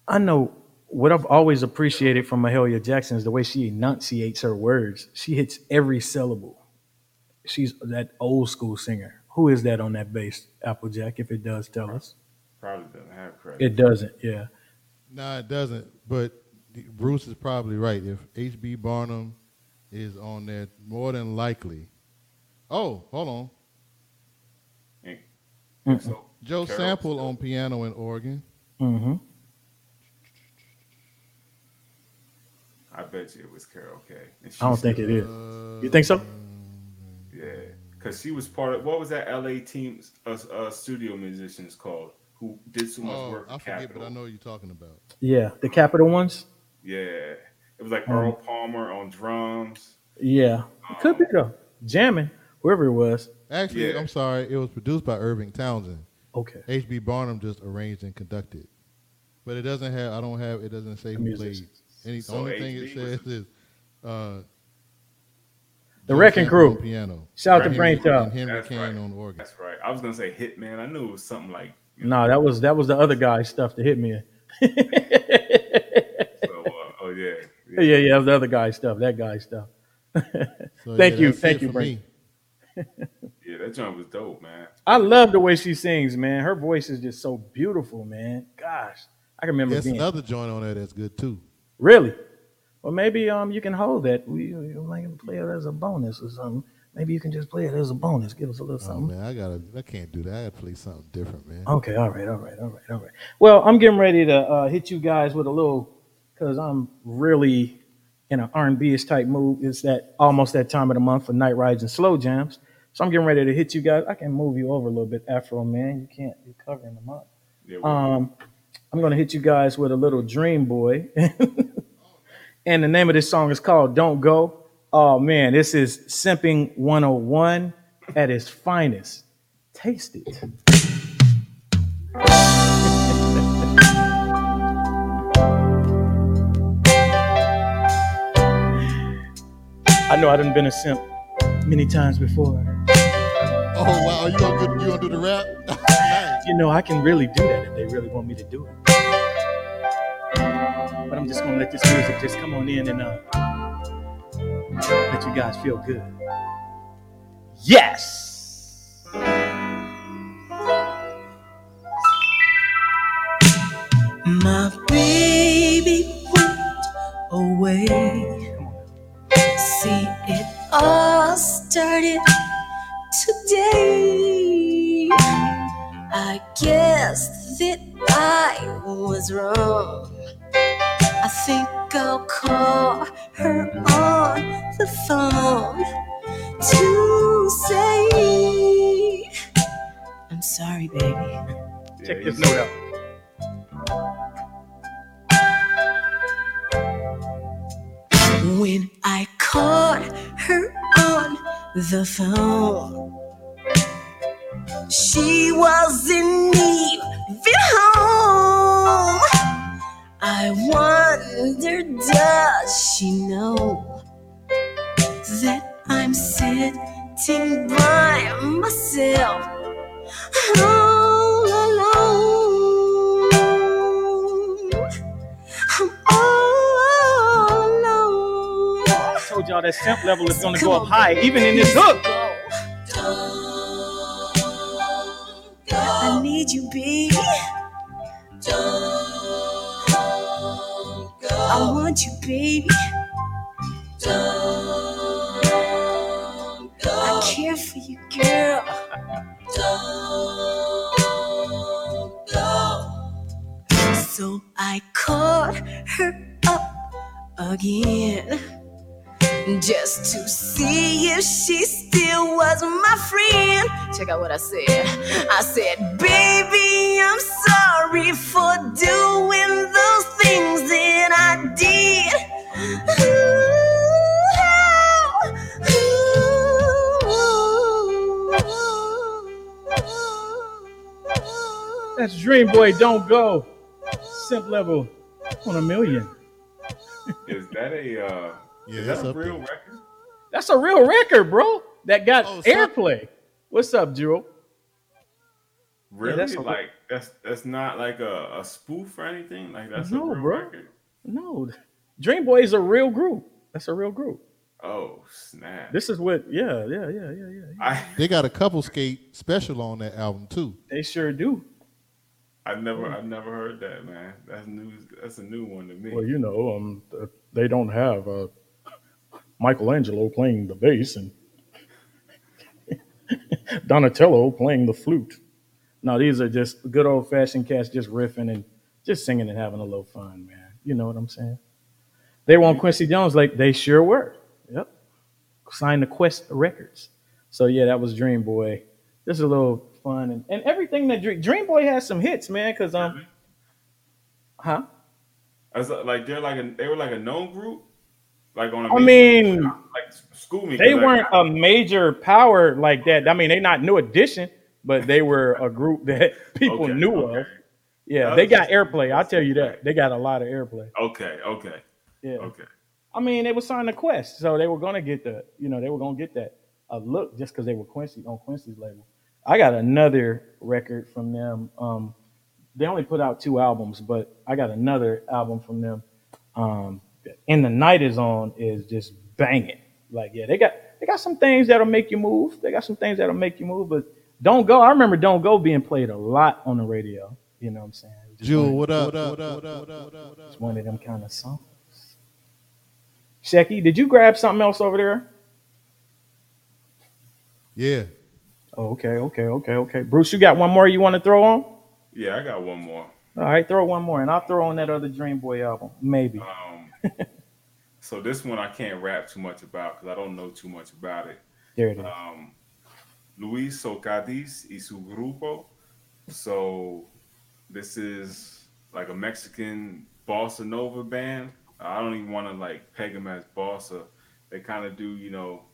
I know what I've always appreciated from Mahalia Jackson is the way she enunciates her words. She hits every syllable. She's that old school singer. Who is that on that bass, Applejac? If it does, tell us. Probably doesn't have credit. It doesn't. Yeah. No, it doesn't. But Bruce is probably right. If H.B. Barnum is on there, more than likely. Oh, hold on. Ain't- So, Joe Carol Sample on piano and organ. Mm-hmm. I bet you it was Carol Kaye. And I don't think it is. still- is. You think so? Yeah, because she was part of what was that LA team, uh, uh, studio musicians called who did so much Oh, work. I forget, Capitol. but I know what you're talking about. Yeah. The Capital ones. Yeah, it was like Um, Earl Palmer on drums. Yeah. It could be though. Jamming. Whoever it was. Actually, Yeah. I'm sorry. It was produced by Irving Townsend. Okay. H.B. Barnum just arranged and conducted. But it doesn't have. I don't have. It doesn't say who played. musicians. Any the So only thing it says is. Uh, The Wrecking Crew. on piano. Shout out to Henry- Brainchild. and Henry That's Kane right. on organ. That's right. I was gonna say Hitman. I knew it was something like No, that was that was the other guy's stuff that hit me. So, uh, oh yeah, yeah, yeah, that was the other guy's stuff. That guy's stuff. So, thank yeah, you, thank you, for Brent. me. yeah. That joint was dope, man. I love the way she sings, man. Her voice is just so beautiful, man. Gosh, I can remember There's being another joint on there that's good too. really. Well, maybe um you can hold that. We we might play it as a bonus or something. Maybe you can just play it as a bonus. Give us a little Oh something. man, I gotta. I can't do that. I gotta play something different, man. Okay, all right, all right, all right, all right. Well, I'm getting ready to uh, hit you guys with a little, cause I'm really in an R&B-ish type mood. It's that almost that time of the month for night rides and slow jams. So I'm getting ready to hit you guys. I can move you over a little bit, Afro man. You can't. You're covering them up. Yeah, Um, I'm gonna hit you guys with a little Dream Boy, and the name of this song is called "Don't Go." Oh man, this is simping 101 at its finest. Taste it. I know I done been a simp many times before. Oh wow, you gonna do, you gonna do the rap? nice. You know, I can really do that if they really want me to do it. But I'm just gonna let this music just come on in and uh, let you guys feel good. Yes! My baby went away. Was wrong. I think I'll call her on the phone to say, I'm sorry, baby. Check this note out. When I caught her on the phone, she wasn't even home. I wonder, does she know that I'm sitting by myself all alone? I'm all alone. I told y'all that simp level is gonna go up high, even in this hook. I need you, baby. I want you, baby. Don't go. I care for you, girl. Don't go. So I called her up again just to see if she still was my friend. Check out what I said. I said, Baby, I'm sorry for doing those Dream Boy, don't go. Simp level on a million. Is that a uh, Yeah, is that's that a real there. record? That's a real record, bro. That got Oh, airplay. What's up, Jewel? Really? that's a- like that's that's not like a, a spoof or anything. Like that's No, a real bro. record. No, Dream Boy is a real group. That's a real group. Oh snap! This is what, yeah, yeah, yeah, yeah, yeah. yeah. I They got a couple skate special on that album too. They sure do. I never I never heard that man. That's new. That's a new one to me. Well, you know, um, they don't have uh, Michelangelo playing the bass and Donatello playing the flute. No, these are just good old fashioned cats just riffing and just singing and having a little fun, man. You know what I'm saying? They were on Quincy Jones, like they sure were. Yep. Signed to Qwest Records. So yeah, that was Dream Boy. Just a little fun and, and everything that Dream, Dream Boy has some hits, man. Cause um, huh? I was like they're like a they were like a known group, like on a I mean, like school me. They I- weren't a major power like that. I mean, they're not New Edition, but they were a group that people Okay, knew okay. of. Yeah, they got just- airplay. I'll tell you that. They got a lot of airplay. Okay, okay, Yeah. okay. I mean, they were signed to Qwest, so they were gonna get the, you know, they were gonna get that a look just because they were Quincy on Quincy's label. I got another record from them. Um, they only put out two albums, but I got another album from them. Um, In the Night is on is just banging. Like yeah, they got they got some things that'll make you move. They got some things that'll make you move, but Don't Go. I remember Don't Go being played a lot on the radio. You know what I'm saying? Just Jewel, one- what up? What up? What up? What up? What up? It's one of them kind of songs. Shecky, did you grab something else over there? Yeah. Okay, okay, okay, okay. Bruce, you got one more you want to throw on? Yeah, I got one more. All right, throw one more, and I'll throw on that other Dream Boy album, maybe. Um, so this one I can't rap too much about because I don't know too much about it. There it is. Um, Luis Socadis y su grupo. So this is like a Mexican bossa nova band. I don't even want to like peg them as bossa. They kind of do, you know,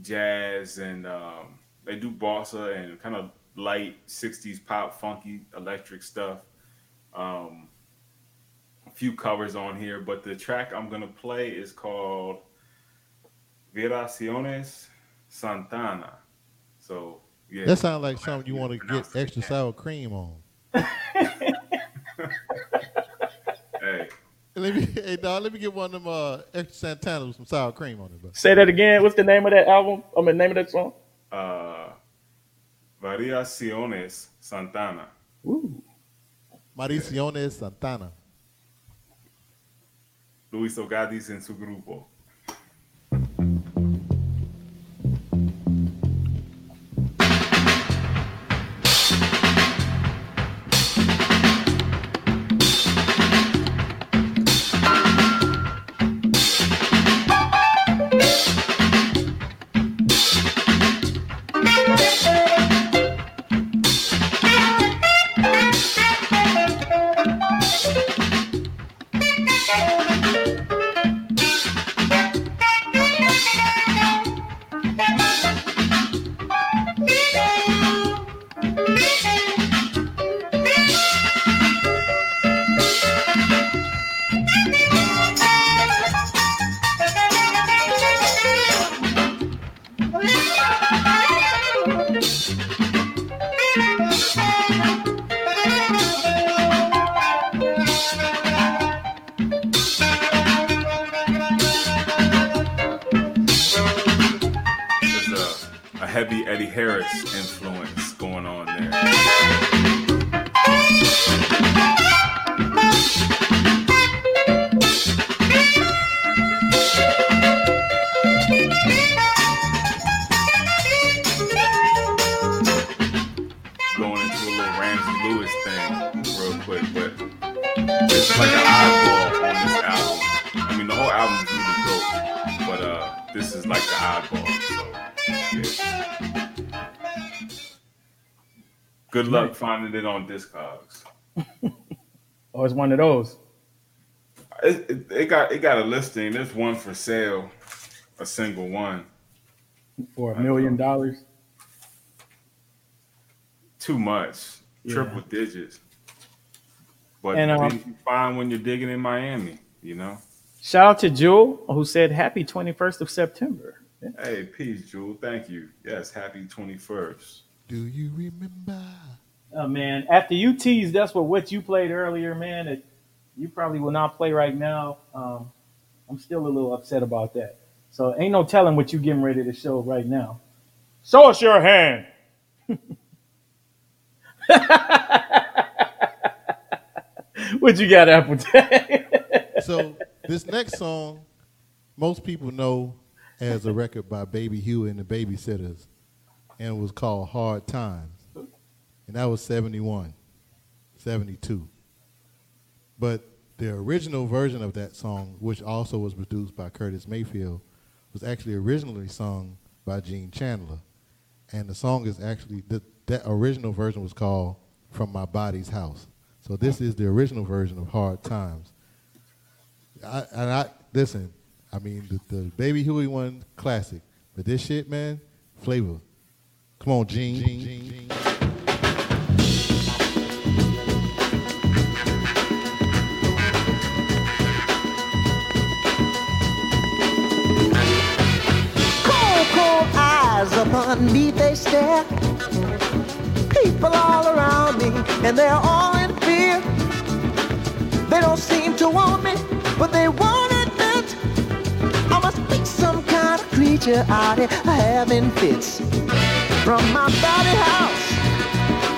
jazz and um, they do bossa and kind of light 60s pop, funky, electric stuff. Um, a few covers on here, but the track I'm gonna play is called Variaciones Santana. So yeah, That sounds like something you want to get extra sour cream on. hey, Let me, hey dog, let me get one of them uh, extra Santana with some sour cream on it, bro. Say that again. What's the name of that album? I mean, name of that song? uh, Variaciones Santana. Mariciones Santana. Luis Ogadis en su grupo. Heavy Eddie Harris influence going on there. Going into a little Ramsey Lewis thing real quick, but it's like an oddball on this album. I mean, the whole album is really dope, but uh, this is like the oddball. Good luck finding it on Discogs. Oh, it's one of those. It, it, it got it got a listing. There's one for sale, a single one. For a million dollars. Too much, Yeah. triple digits. But And, um, you find when you're digging in Miami, you know. Shout out to Jewel, who said happy 21st of September. Hey, peace, Jewel. Thank you. Yes, happy 21st. Do you remember? Oh, man, after you teased us with what you played earlier, man, that you probably will not play right now. Um, I'm still a little upset about that. So ain't no telling what you getting ready to show right now. Show us your hand. what you got, Apple so this next song, most people know as a record by Baby Huey and the Babysitters, and it was called Hard Times, and that was 71, 72. But the original version of that song, which also was produced by Curtis Mayfield, was actually originally sung by Gene Chandler, and the song is actually the, that original version was called "From My Body's House." So this is the original version of Hard Times. I, and I listen. I mean, the, the Baby Huey one classic, but this shit, man, flavor. Come on, Gene. Gene, Gene. Cold, cold eyes upon me they stare. people all around me, and they're all in fear. They don't seem to want me, but they won't admit I must be some kind of creature out here having fits. From my body house,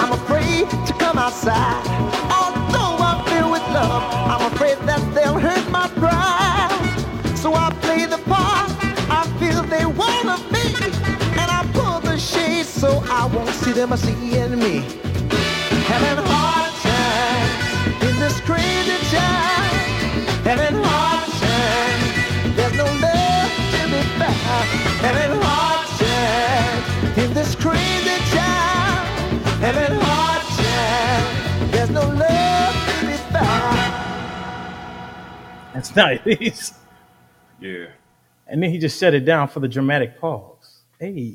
I'm afraid to come outside. Although I'm filled with love, I'm afraid that they'll hurt my pride. So I play the part I feel they want of me, and I pull the shades so I won't see them seeing me. Having hard time in this crazy time. Having hard time. There's no love to be found. Having hard no love to be found. That's nice. Yeah. And then he just shut it down for the dramatic pause. Hey,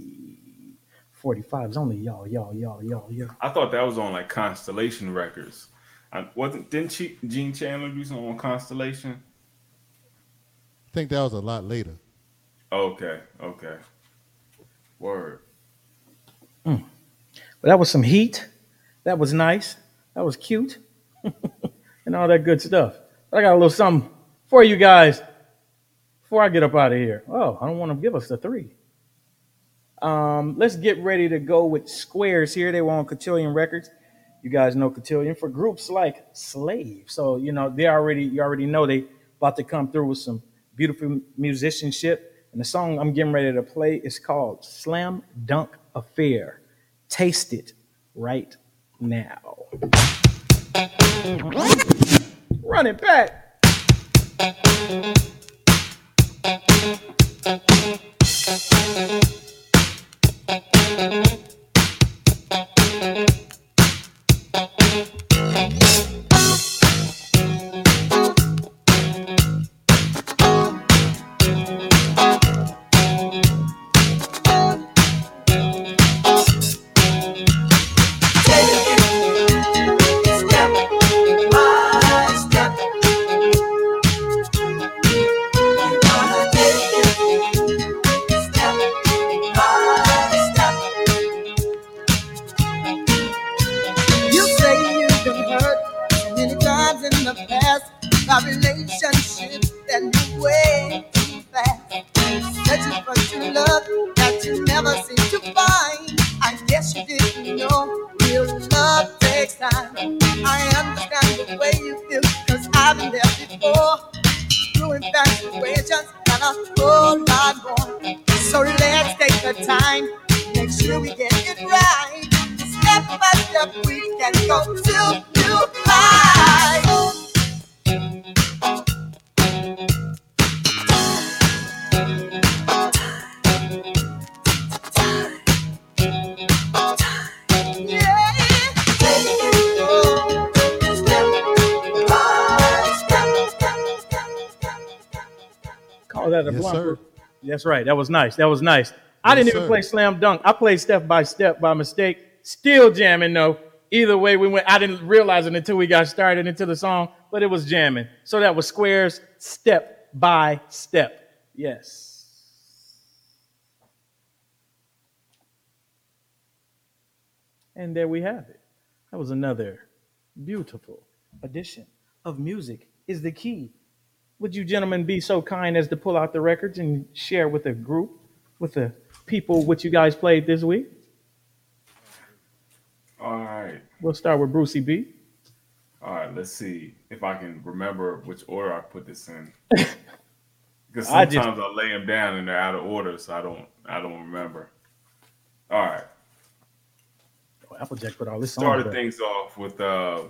45 is only y'all, y'all, y'all, y'all, y'all. I thought that was on like Constellation Records. I wasn't didn't she, Gene Chandler do something on Constellation? I think that was a lot later. Okay, okay. Word. Mm. But that was some heat. That was nice. That was cute. and all that good stuff. But I got a little something for you guys before I get up out of here. Oh, I don't want to give us the three. Um, let's get ready to go with Squares here. They were on Cotillion Records. You guys know Cotillion for groups like Slave. So, you know, they already, you already know they about to come through with some beautiful musicianship. And the song I'm getting ready to play is called Slam Dunk Affair. Taste it right now. Run it back. That's right. That was nice. That was nice. I didn't even sir. play slam dunk. I played step by step by mistake. Still jamming though. Either way, we went. I didn't realize it until we got started into the song, but it was jamming. So that was squares step by step. Yes. And there we have it. That was another beautiful edition of Music is the Key. Would you gentlemen be so kind as to pull out the records and share with the group, with the people what you guys played this week? All right. We'll start with Brucey B. All right, let's see if I can remember which order I put this in. Because I sometimes just- I lay them down and they're out of order, so I don't I don't remember. All right. Oh, Applejac put all this Started on. things off with uh,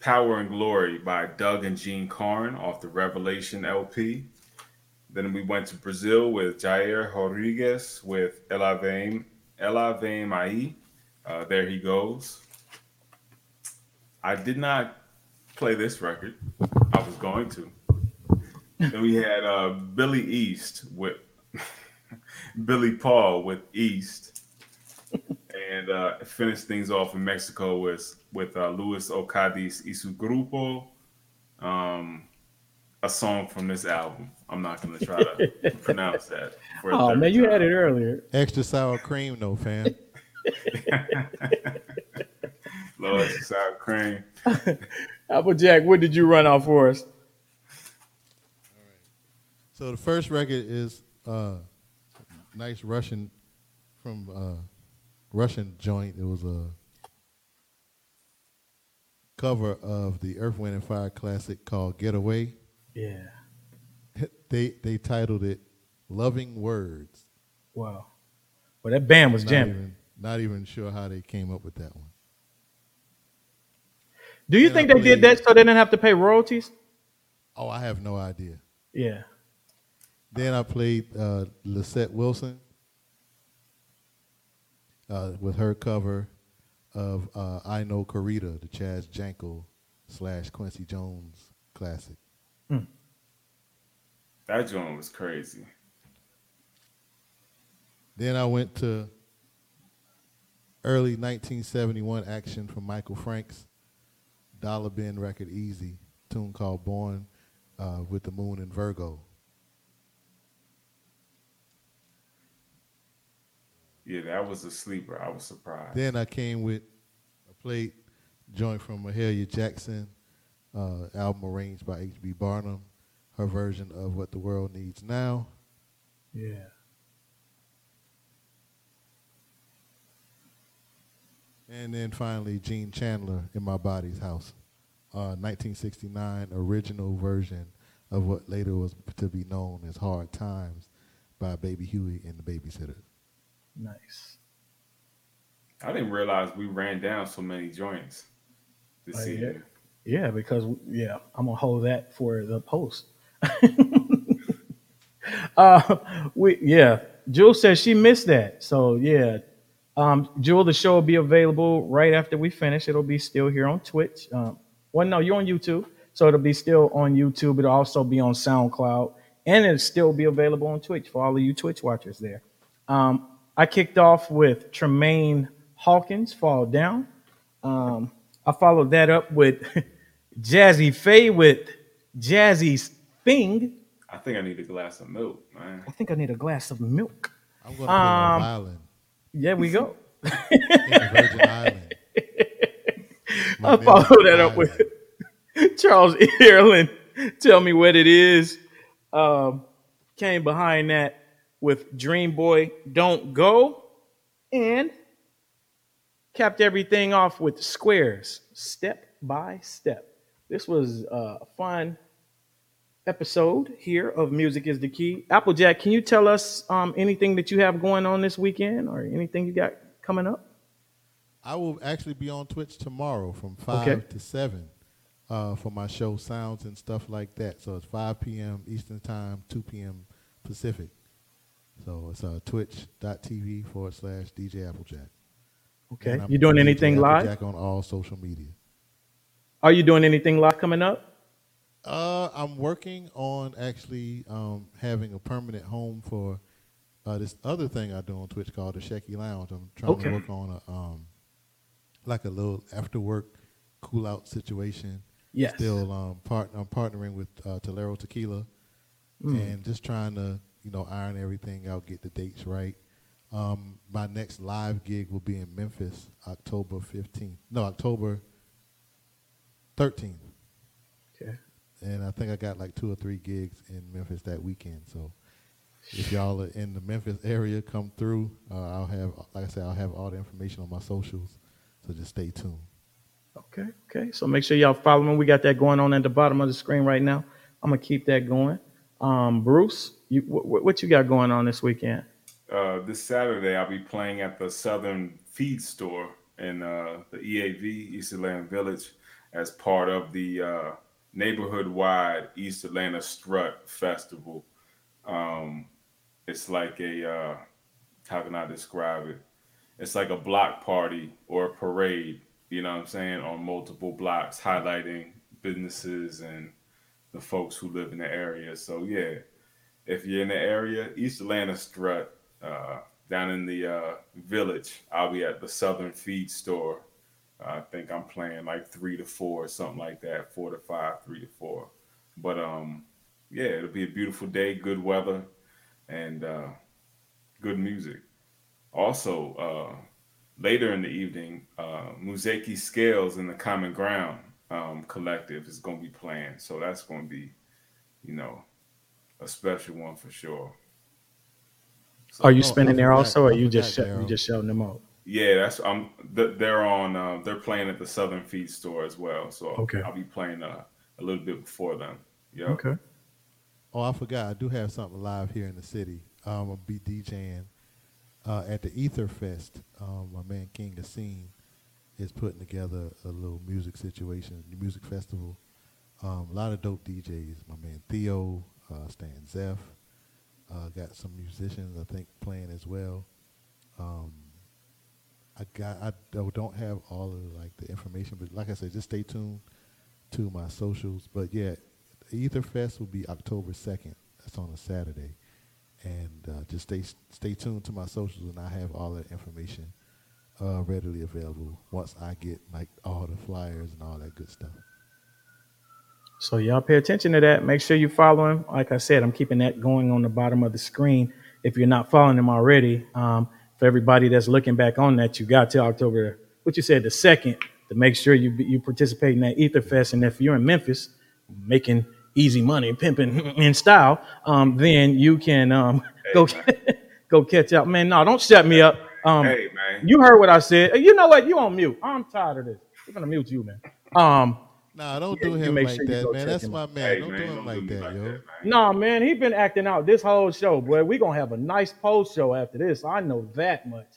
Power and Glory by Doug and Jean Carn off the Revelation LP. Then we went to Brazil with Jair Rodrigues with Ela Vem, Ela Vem Aí. Uh, there he goes. I did not play this record. I was going to. then we had uh, Billy East with Billy Paul with East and uh, finished things off in Mexico with with uh, Luis Ocadiz y su grupo, um, a song from this album. I'm not going to try to pronounce that. For Oh third man, you time. had it earlier. Extra sour cream, though, fam. Lord, sour cream. Applejac, what did you run off for us? So the first record is uh, nice Russian from uh, Russian joint. It was a cover of the Earth, Wind and Fire classic called "Getaway." Yeah. They they titled it "Loving Words." Wow. Well, that band was not jamming. Even, not even sure how they came up with that one. Do you Then think I they did that so they didn't have to pay royalties? Oh, I have no idea. Yeah. Then I played uh, Lisette Wilson uh, with her cover of uh, "Ai No Corrida," the Chaz Jankel slash Quincy Jones classic. That joint was crazy. Then I went to early 1971 action from Michael Franks, Dollar Bin record Easy, tune called Born uh, with the Moon in Virgo. Yeah, that was a sleeper. I was surprised. Then I came with, a plate joint from Mahalia Jackson, uh, album arranged by H.B. Barnum, her version of What the World Needs Now. Yeah. And then finally, Gene Chandler in My Body's House, uh, 1969 original version of what later was to be known as Hard Times by Baby Huey and the Babysitters. Nice. I didn't realize we ran down so many joints this Oh, yeah. Yeah, because yeah, I'm gonna hold that for the post. uh, we yeah, Jewel says she missed that. So yeah, um, Jewel, the show will be available right after we finish. It'll be still here on Twitch. Um, well, no, you're on YouTube, so it'll be still on YouTube. It'll also be on SoundCloud, and it'll still be available on Twitch for all of you Twitch watchers there. Um, I kicked off with Tramaine Hawkins, "Fall Down." Um, I followed that up with Jazzy Faye with Jazzy's Thing. I think I need a glass of milk, man. I think I need a glass of milk. I'm going to play on Um, violin Yeah, we go. Virgin Island. My I name follow is that up with Charles Earland. Tell me what it is. Um, came behind that with Dream Boy Don't Go and capped everything off with Squares Step by Step. This was a fun episode here of Music is the Key. Applejac, can you tell us um, anything that you have going on this weekend or anything you got coming up? I will actually be on Twitch tomorrow from 5 Okay. to 7 uh, for my show Sounds and stuff like that. So it's 5 p.m. Eastern Time, 2 p.m. Pacific. So it's uh, twitch.tv forward slash DJ Applejac. Okay. You doing DJ anything live? Applejac on all social media. Are you doing anything live coming up? Uh, I'm working on actually um, having a permanent home for uh, this other thing I do on Twitch called the Shecky Lounge. I'm trying Okay. to work on a um, like a little after work cool out situation. Yes. Still um, part I'm partnering with uh, Tolero Tequila Mm. and just trying to you know iron everything out, get the dates right. Um, my next live gig will be in Memphis, October 15th. No, October 13th. Okay. And I think I got like two or three gigs in Memphis that weekend. So if y'all are in the Memphis area, come through. Uh, I'll have, like I said, I'll have all the information on my socials. So just stay tuned. Okay, okay. So make sure y'all follow me. We got that going on at the bottom of the screen right now. I'm gonna keep that going. Um, Bruce, you, what, what you got going on this weekend? Uh, this Saturday, I'll be playing at the Southern Feed Store in uh, the EAV, East Atlanta Village, as part of the uh, neighborhood-wide East Atlanta Strut Festival. Um, it's like a, uh, how can I describe it? It's like a block party or a parade, you know what I'm saying, on multiple blocks, highlighting businesses and the folks who live in the area. So, yeah, if you're in the area, East Atlanta Strut, uh, down in the uh, village, I'll be at the Southern Feed Store. I think I'm playing like three to four, something like that, four to five, three to four. But um, yeah, it'll be a beautiful day, good weather, and uh, good music. Also, uh, later in the evening, uh, Muzeki Scales and the Common Ground um, Collective is going to be playing. So that's going to be, you know, a special one for sure. Are you Oh, spending I there also, or I you just forgot, sh- you just shouting them out? Yeah, that's um. th- They're on. Uh, they're playing at the Southern Feed store as well. So Okay. I'll be playing uh, a little bit before them. Yeah. Okay. Oh, I forgot. I do have something live here in the city. Um, I'll be DJing uh, at the Ether Fest. Um, my man King Scene is putting together a little music situation, music festival. Um, a lot of dope DJs. My man Theo, uh, Stan Zeff. Uh, got some musicians I think playing as well. Um, I got I don't- don't have all of like the information, but like I said, just stay tuned to my socials. But yeah, Etherfest will be October second. That's on a Saturday, and uh, just stay stay tuned to my socials, and I have all that information uh, readily available once I get like all the flyers and all that good stuff. So y'all pay attention to that. Make sure you follow him. Like I said, I'm keeping that going on the bottom of the screen. If you're not following him already, um, for everybody that's looking back on that, you got till October, what you said, the second, to make sure you you participate in that Etherfest. And if you're in Memphis, making easy money, pimping in style, um, then you can um, go go catch up. Man, no, don't shut me up. Um, Hey man. you heard what I said. You know what? You on mute. I'm tired of this. We're gonna mute you, man. Nah, don't Yeah, do him make like sure that, man. That's him my man. Hey, don't man, do him don't like do that, like yo. that, man. No, man, he been acting out this whole show, boy. We gonna have a nice post show after this. I know that much.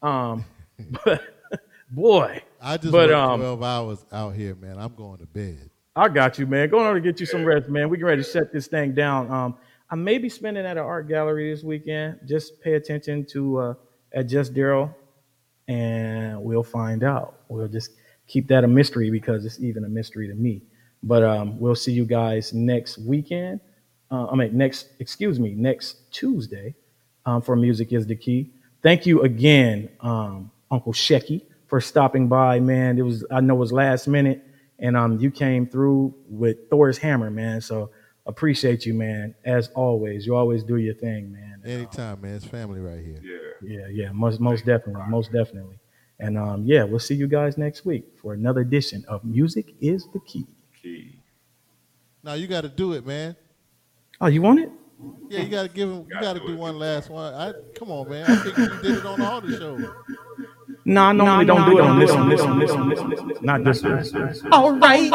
Um, but boy, I just But, worked um, 12 hours out here, man. I'm going to bed. I got you, man. Go on to get you some rest, man. We get ready to shut this thing down. Um, I may be spending at an art gallery this weekend. Just pay attention to uh, at Just Daryle, and we'll find out. We'll just keep that a mystery because it's even a mystery to me. But um, we'll see you guys next weekend. Uh, I mean, next, excuse me, next Tuesday um, for Music is the Key. Thank you again, um, Uncle Shecky, for stopping by, man. It was, I know it was last minute, and um, you came through with Thor's hammer, man. So appreciate you, man. As always, you always do your thing, man. Anytime, man. It's family right here. Yeah. Yeah, yeah, most most definitely, most definitely. And um, yeah, we'll see you guys next week for another edition of Music is the Key. Key. Now you got to do it, man. Oh, you want it? Yeah, you got to give him. You Gotta do do one last one. I come on, man. I think you did it on all the shows. No, I normally don't do it on this one, this one, this one, this one, this one. Not this one. All right.